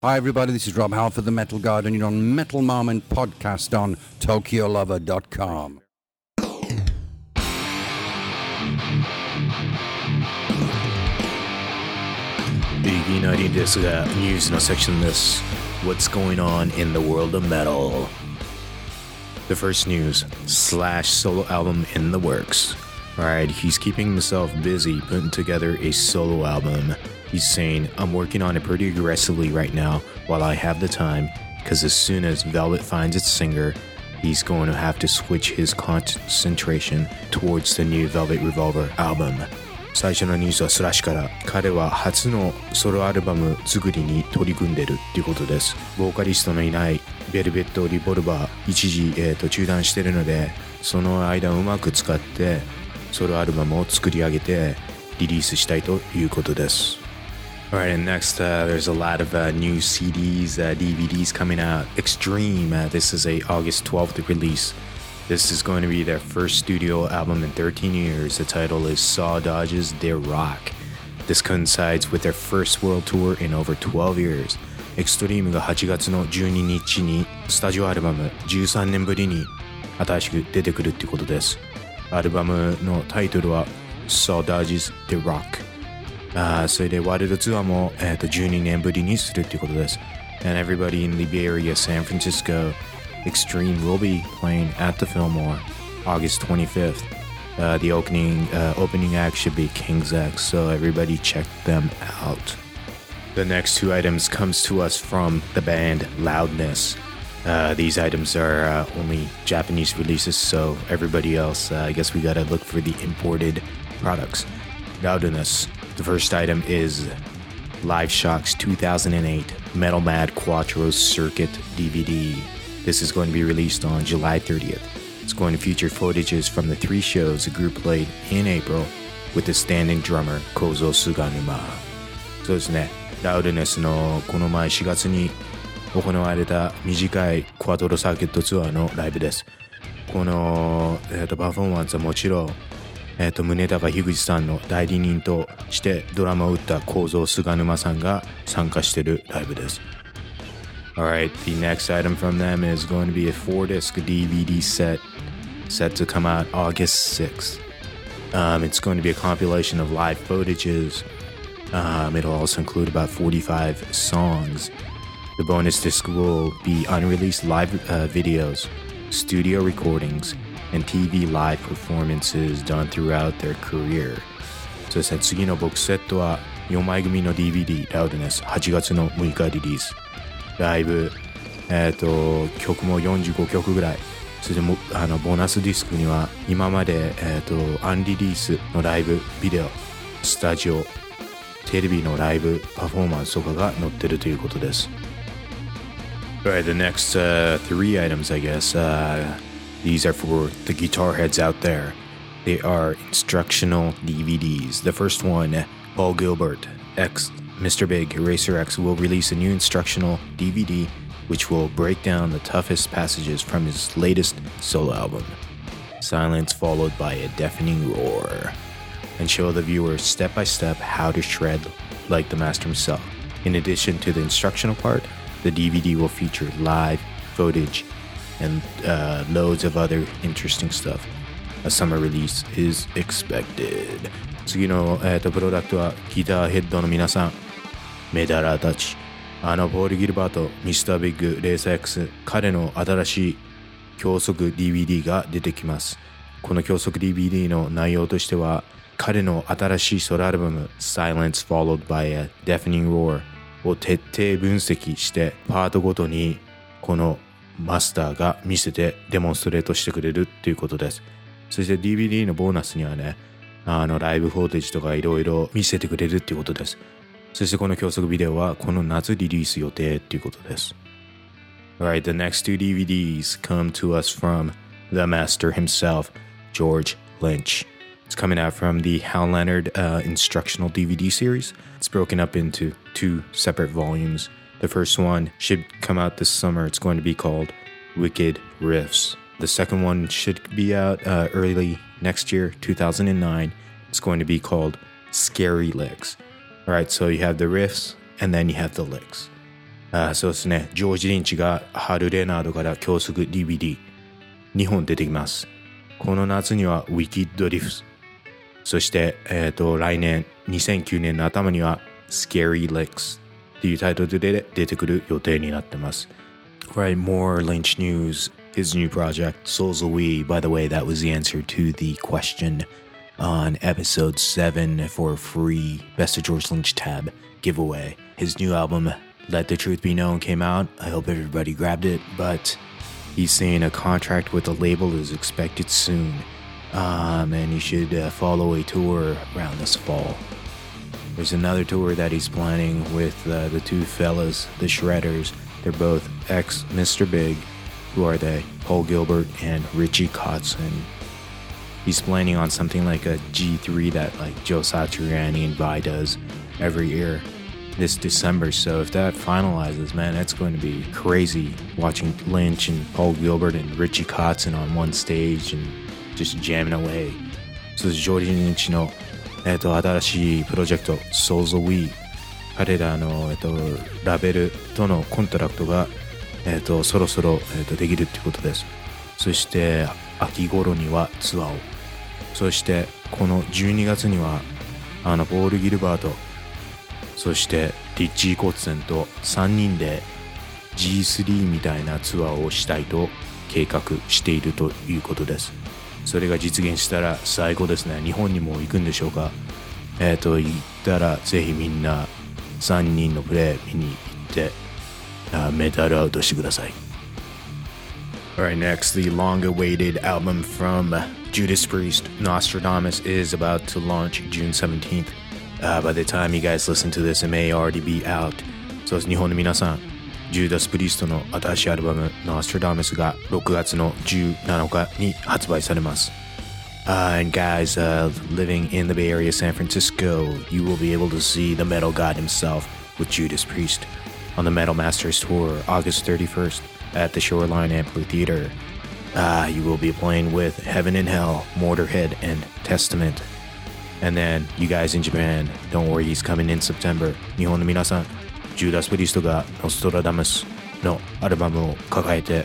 Hi, everybody. This is Rob Halford, the Metal Guard, and you're on Metal Moment podcast on TokyoLover.com. Big United uh, what's going on in the world of metal? The first news Slash solo album in the works. Alright, he's keeping himself busy putting together a solo album. He's saying, I'm working on it pretty aggressively right now while I have the time, because as soon as Velvet finds its singer, he's going to have to switch his concentration towards the new Velvet Revolver album. 最初のニュースはスラッシュから彼は初のソロアルバム作りに取り組んでるっていうことですボーカリストのいないベルベット・リボルバー一時、えーと中断してるのでその間をうまく使ってソロアルバムを作り上げてリリースしたいということです All right, and next, uh, there's a lot of uh, new CDs, uh, DVDs coming out. Extreme, uh, this is a August 12th release. This is going to be their first studio album in 13 years. The title is Saudades de Rock. This coincides with their first world tour in over 12 years. Extreme が8月の12日にスタジオアルバム13年ぶりに新しく出てくるってことです。アルバムのタイトルは Saw Dodges The Rock。uh, あそれでワイルドツアーも、えー、と12年ぶりにするということです。And everybody in Liberia, San Francisco, Extreme will be playing at the Fillmore August 25th. Uh, the opening uh, opening act should be King's X, so everybody check them out. The next two items comes to us from the band Loudness. Uh, these items are uh, only Japanese releases, so everybody else, uh, I guess we gotta look for the imported products. Loudness. The first item is Live Shocks 2008 Metal Mad Quattro Circuit DVD. This is going to be released on July 30th. It's going to feature footages from the three shows the group played in April with the standing drummer Kozo Suganuma. そうですね、ラウドネスのこの前4月に行われた短いクワトロサーキットツアーのライブです。この、えー、とパフォーマンスはもちろん、 えー、と宗高樋口さんの代理人としてドラマを打った構造菅沼さんが参加してるライブです。Alright, the next item from them is going to be a four disc DVD set set to come out August 6th. Um, it's going to be a compilation of live footages. Um, it'll also include about 45 songs. The bonus disc will be unreleased live uh, videos, studio recordings, and TV live performances done throughout their career. そうですね、次のボックスセットは4枚組の DVD ラウドネス8月の6日リリース。ライブ、えっ、と、曲も45曲ぐらい。それでも、あの、ボーナスディスクには今まで、えっ、と、アンリリースのライブ、ビデオ、スタジオ、テレビのライブ、パフォーマンスとかが載ってるということです。Alright, the next uh, three items, I guess, uh, these are for the guitar heads out there. They are instructional DVDs. The first one, Paul Gilbert, ex Mr. Big, Racer X, will release a new instructional DVD which will break down the toughest passages from his latest solo album. Silence followed by a deafening roar, and show the viewer step by step how to shred like the master himself. In addition to the instructional part, the DVD will feature live footage and uh, loads of other interesting stuff. A summer release is expected. 次の、えー、とプロダクトはギターヘッドの皆さん、メダラーたち、あのポール・ギルバート、ミスター・ビッグ、レーサー X、彼の新しい教則 DVD が出てきます。この教則 DVD の内容としては、彼の新しいソロアルバム Silence Followed by a Deafening Roar を徹底分析してパートごとにこのマスターが見せてデモンストレートしてくれるっていうことです。そして DVD のボーナスにはね、あのライブフォーテージとかいろいろ見せてくれるっていうことです。そしてこの教則ビデオはこの夏リリース予定っていうことです。Right, the next two DVDs come to us from the master himself, George Lynch. It's coming out from the Hal Leonard uh, instructional DVD series. It's broken up into two separate volumes. The first one should come out this summer. It's going to be called Wicked Riffs. The second one should be out uh, early next year, 2009. It's going to be called Scary Licks. All right, so you have the riffs and then you have the licks. あそうですね。ジョージ・リンチがハル・レナードから教則 DVD2 本出てきます。この夏にはウィキッド・リフス。そして、えっ、と、来年2009年の頭には Scary Licks っていうタイトルで出てくる予定になってます。Right, more Lynch news. His new project, Souls of We. By the way, that was the answer to the question on episode 7 for a free Best of George Lynch tab giveaway. His new album, Let the Truth Be Known, came out. I hope everybody grabbed it, but he's saying a contract with the label is expected soon. Um, and he should uh, follow a tour around this fall. There's another tour that he's planning with uh, the two fellas, the Shredders. They're both ex Mr. Big, who are they? Paul Gilbert and Richie Kotzen. He's planning on something like a G3 that like Joe Satriani and Vai does every year this December. So if that finalizes, man, that's going to be crazy watching Lynch and Paul Gilbert and Richie Kotzen on one stage and just jamming away. So George Lynch, you know, えっと新しいプロジェクト SOULSOWE 彼らの、えっとラベルとのコントラクトが、えっとそろそろ、えっとできるってことです。そして秋頃にはツアーを。そしてこの12月にはあのポール・ギルバート。そしてリッチー・コッツェンと3人で G3 みたいなツアーをしたいと計画しているということです。それが実現したら最高ですね日本にも行くんでしょうかえっ、ーと行ったらぜひみんな3人のプレー見に行ってあメタルアウトしてください Alright, next, the long awaited album from Judas Priest, Nostradamus, is about to launch June 17th. Uh, by the time you guys listen to this, it may already be out. そうです、日本の皆さん、ジューダス・プリーストの新しいアルバム「ノーストラムス」が6月の17日に発売されます。Uh, and guys, uh, living in the Bay Area, San Francisco, you will be able to see the metal god himself with Judas Priest on the Metal Masters Tour August 31st at the Shoreline Amphitheater. Uh, you will be playing with Heaven and Hell, Motörhead, and Testament. And then, you guys in Japan, don't worry, he's coming in September. 日本の皆さんジューダス・プリストがノストラダムスのアルバムを抱えて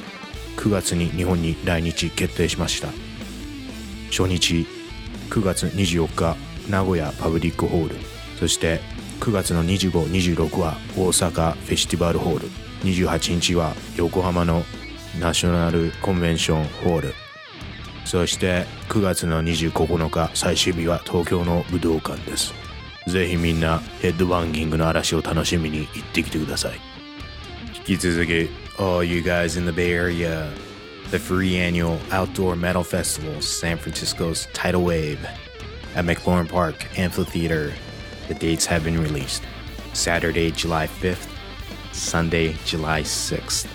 9月に日本に来日決定しました。初日9月24日名古屋パブリックホールそして9月の2526は大阪フェスティバルホール28日は横浜のナショナルコンベンションホールそして9月の29日最終日は東京の武道館ですぜひみんなヘッドバンギングの嵐を楽しみに行ってきてください引き続き All you guys in the Bay Area the free annual outdoor metal festival, San Francisco's Tidal Wave, at McLaurin Park Amphitheater. The dates have been released Saturday, July 5th, Sunday, July 6th.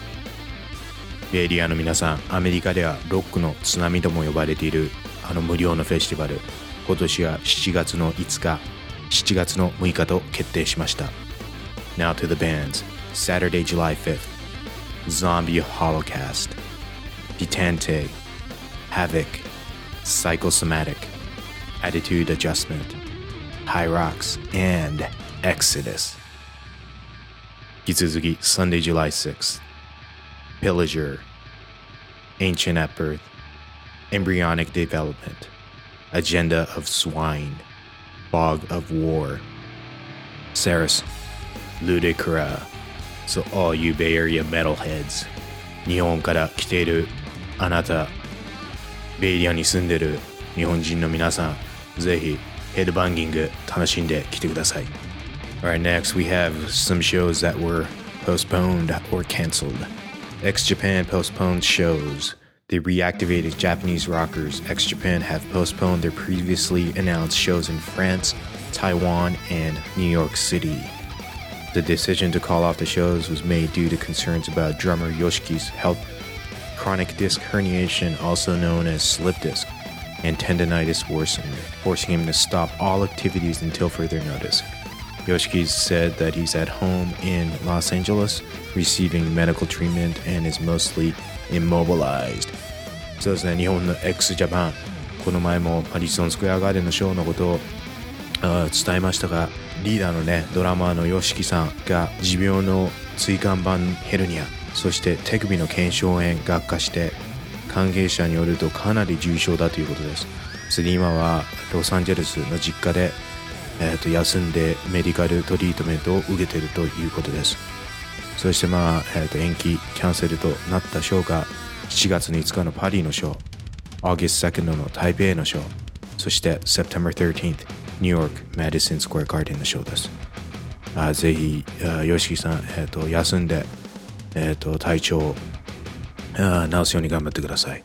ベイリアの皆さん、アメリカではロックの津波とも呼ばれているあの無料のフェスティバル、今年は7月の5日、7月の6日と決定しました。Now to the bands Saturday July 5th Zombie Holocaust. Detente Havoc Psychosomatic Attitude Adjustment Hirax and Exodus. 引き続き Sunday July 6th Pillager Ancient at Birth Embryonic Development Agenda of Swine. Bog of war. Saris, Ludicra. So all you Bay Area metalheads, 日本から来ているあなた、ベイリアに住んでる日本人の皆さん、ぜひヘッドバンギング楽しんできてください。Alright, next we have some shows that were postponed or cancelled. X Japan postponed shows. The reactivated Japanese rockers X Japan have postponed their previously announced shows in France, Taiwan, and New York City. The decision to call off the shows was made due to concerns about drummer Yoshiki's health, chronic disc herniation, also known as slip disc, and tendonitis worsened, forcing him to stop all activities until further notice. Yoshiki said that he's at home in Los Angeles receiving medical treatment and is mostly immobilized. そうですね、日本の x ジャパン、この前もマディソンスクエアガーデンのショーのことを伝えましたが、リーダーのね、ドラマーの YOSHIKI さんが持病の椎間板ヘルニアそして手首の腱鞘炎が悪化して関係者によるとかなり重症だということです。それで今はロサンゼルスの実家で、えー、と休んでメディカルトリートメントを受けているということです。そしてまあ、えー、と延期キャンセルとなったショーが7月5日のパリのショー August 2nd の台北のショーそして September 13th ニューヨークマディソンスクエアガーデンのショーですあぜひ、ヨシキさん、えーと、休んで、えーと、体調を治すように頑張ってください。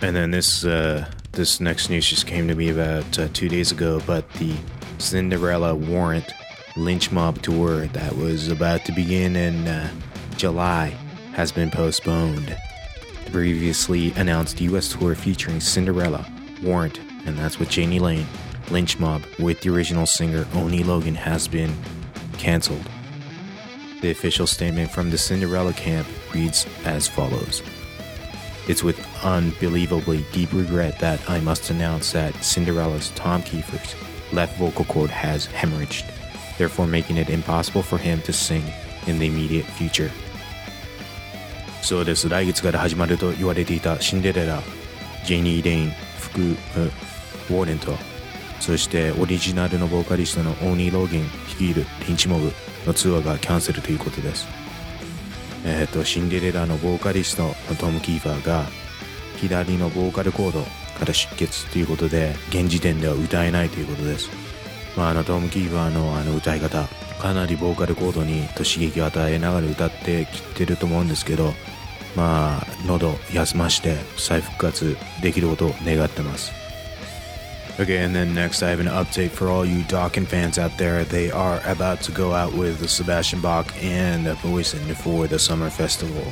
And then this, uh, this next news just came to me about uh, two days ago, but the Cinderella Warrant lynch mob tour that was about to begin in uh, July has been postponed. The previously announced US tour featuring Cinderella, Warrant, and that's with Jani Lane, Lynch Mob with the original singer Oni Logan has been cancelled. The official statement from the Cinderella camp reads as follows It's with unbelievably deep regret that I must announce that Cinderella's Tom Keifer's left vocal cord has hemorrhaged, therefore making it impossible for him to sing in the immediate future. そうです。来月から始まると言われていたシンデレラ、ジェニー・レイン、副ウォーレンとそしてオリジナルのボーカリストのオーニー・ローゲン率いるリンチモブのツアーがキャンセルということです。えっ、ー、と、シンデレラのボーカリストのトム・キーファーが左のボーカルコードから出血ということで現時点では歌えないということです。まあ、あのトム・キーファーのあの歌い方かなりボーカルコードにと刺激を与えながら歌ってきてると思うんですけどまあ、喉休まして再復活できることを願ってます。Okay, and then next, I have an update for all you Dokken fans out there. They are about to go out with Sebastian Bach and Poison for the Summer Festival.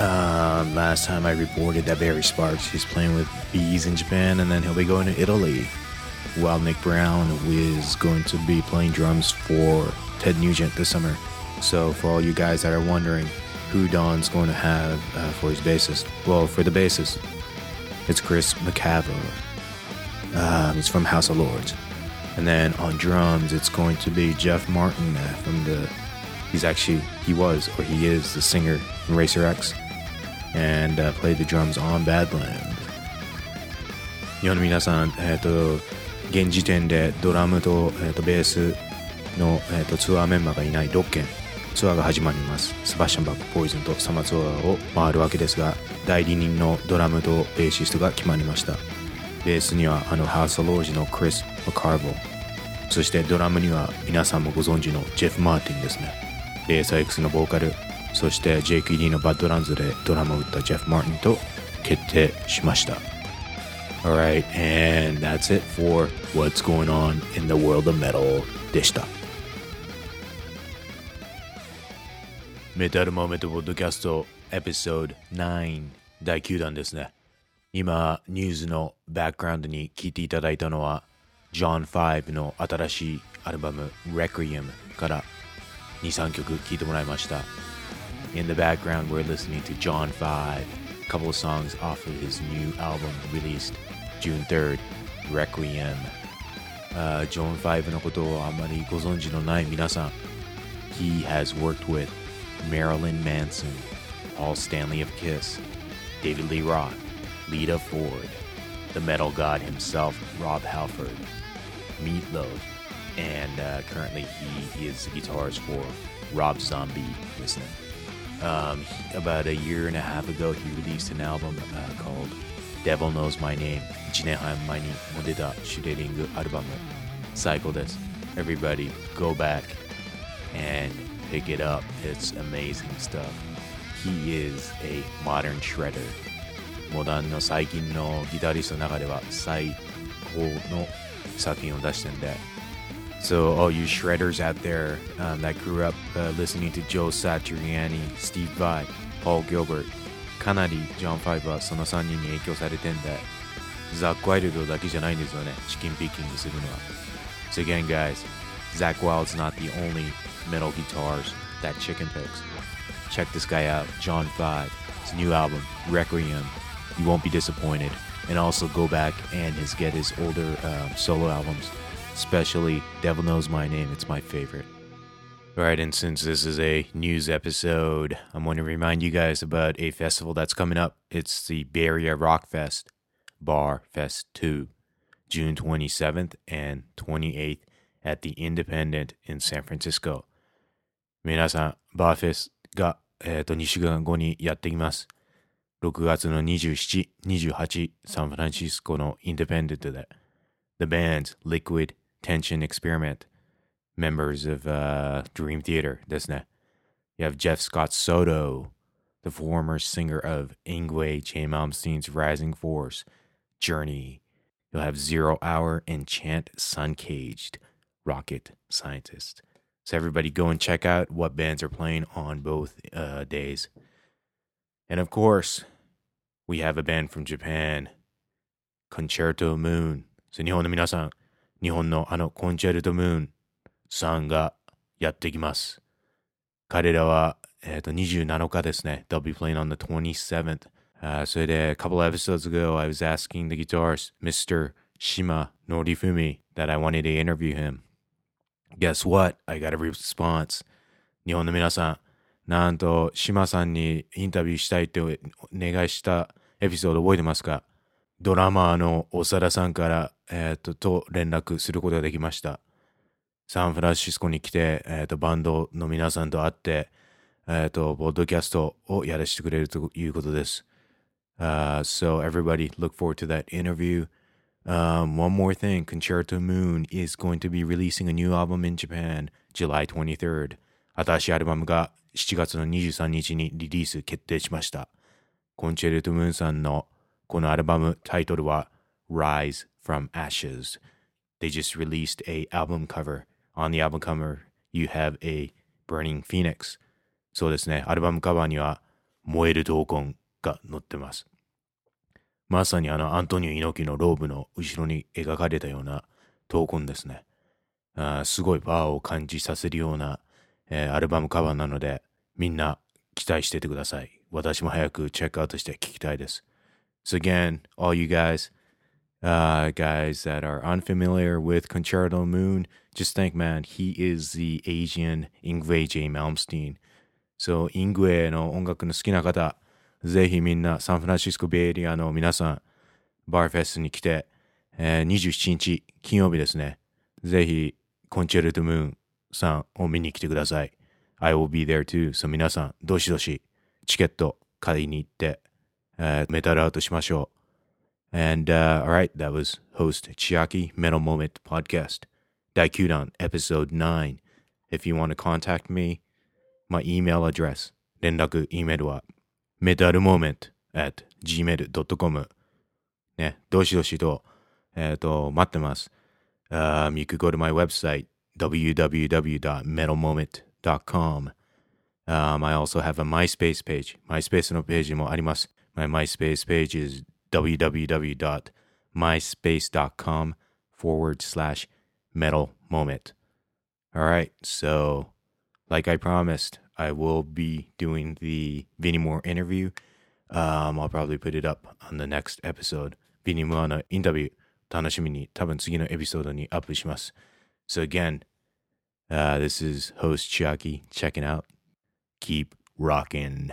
Um, last time I reported that Barry Sparks, he's playing with B'z in Japan, and then he'll be going to Italy. While Mick Brown is going to be playing drums for Ted Nugent this summer. So, for all you guys that are wondering, who Don's going to have uh, for his bassist. Well, for the bassist, it's Chris McCarvill. Um, he's from House of Lords. And then on drums, it's going to be Jeff Martin uh, from the. He's actually he was or he is the singer in Racer X, and uh, played the drums on Badland. 日本の皆さん、えーと、と現時点でドラムと,、えーと、とベースの、えーと、とツアーメンバーがいない6件ツアーが始まります。セバスチャン・バック・ポイズンとサマツアーを回るわけですが代理人のドラムとベーシストが決まりました。ベースにはあのハウスロージのクリス・マカーボ。そしてドラムには皆さんもご存知のジェフ・マーティンですね。ベース X のボーカル。そして JQD のバッドランズでドラムを打ったジェフ・マーティンと決定しました。Alright, and that's it for what's going on in the world of metal でした。メタルマメトポッドキャストエピソード9第9弾ですね。今、ニュースのバックグラウンドに聴いていただいたのは、ジョン・ファイブの新しいアルバム Requiem から2、3曲聴いてもらいました。In the background, we're listening to John Five, a couple of songs off of his new album released June 3rd, Requiem. Uh, ジョン・ファイブのことをあまりご存知のない皆さん、He has worked with Marilyn Manson, Paul Stanley of Kiss, David Lee Roth, Lita Ford, the metal god himself, Rob Halford, Meatloaf, and uh, currently he, is the guitarist for Rob Zombie listening. Um, he, about a year and a half ago, he released an album uh, called Devil Knows My Name. 1年半前にも出たシュレディングアルバム最高です。Everybody go back and pick it up. It's amazing stuff. He is a modern shredder モダンの最近のギタリストの中では最高の作品を出してるんで So all you shredders out there um, that grew up uh, listening to Joe Satriani, Steve Vai, Paul Gilbert かなりジョン・ファイブはその3人に影響されてんでザック・ワイルドだけじゃないんですよねチキンピッキングするのは So again guys Zakk Wylde's not the only metal guitars that chicken picks check this guy out John 5 his new album Requiem you won't be disappointed. And also go back and his get his older um, solo albums, especially Devil Knows My Name. It's my favorite. Right, and since this is a news episode, I'm going to remind you guys about a festival that's coming up. It's the Bay Area Rock Fest Bar Fest 2, June 27th and 28th at the Independent in San Francisco。皆さん、バーフェスが、えー、と2週間後にやってきます。6月の27、28、サンフランシスコのインデペンデントで。The band's Liquid Tension Experiment, members of、uh, Dream Theater ですね。You have Jeff Scott Soto, the former singer of Yngwie J. Malmsteen's Rising Force, Journey. You'll have Zero Hour and Chant Sun Caged. Rocket Scientist. So everybody go and check out what bands are playing on both uh, days. And of course, we have a band from Japan, Concerto Moon. So 日本の皆さん、日本のあのコンチェルトムーンさんがやってきます。彼らは、えっ、と、27日ですね。They'll be playing on the 27th. Uh, それで、a couple episodes ago, I was asking the guitarist, Mr. Shima Norifumi, that I wanted to interview him. Guess what? I got a response. 日本の皆さん、なんと、島さんにインタビューしたいってお願いしたエピソード覚えてますか？ドラマーの長田さんから、えっ、と、と連絡することができました。サンフランシスコに来て、えっ、と、バンドの皆さんと会って、えっ、と、ポッドキャストをやらせてくれるということです。Uh, so everybody look forward to that interview. Um, one more thing, Concerto Moon is going to be releasing a new album in Japan July 23rd. 新しいアルバムが7月の23日にリリース決定しました。コンチェルト・ムーンさんのこのアルバムタイトルは Rise from Ashes. They just released a album cover. On the album cover, you have a burning phoenix. そうですね、アルバムカバーには燃える闘魂が載ってます。 まさにあのアントニオ猪木のローブの後ろに描かれたような闘魂ですね。あすごいパワーを感じさせるような、えーアルバムカバーなので、みんな期待しててください。私も早くチェックアウトして聞きたいです。So again, all you guys, uh, guys that are unfamiliar with Concerto Moon, just think, man, he is the Asian Ingve J. Malmsteen. So, イングウェイの音楽の好きな方、ぜひみんなサンフランシスコベイエリアの皆さん、バーフェスに来て、えー27日金曜日ですね。ぜひ、コンチェルトムーンさんを見に来てください。I will be there too. So 皆さん、どしどしチケット買いに行って、えーメタルアウトしましょう。And uh, all right, that was host Chiaki Metal Moment Podcast, Daikudan episode 9. If you want to contact me, my email address, 連絡 E メールは metalmoment at gmail.com ね、どしどしと、えっ、と、待ってます。Um, you could go to my website, www.metalmoment.com. Um, I also have a MySpace page. MySpace のページもあります。My MySpace page is www.myspace.com forward slash metal moment. All right, so like I promised, I will be doing the Vinnie Moore interview. Um, I'll probably put it up on the next episode. Vinnie Moore のインタビュー、楽しみに多分次のエピソードにアップします。So again, uh, this is host Chiaki checking out. Keep rocking.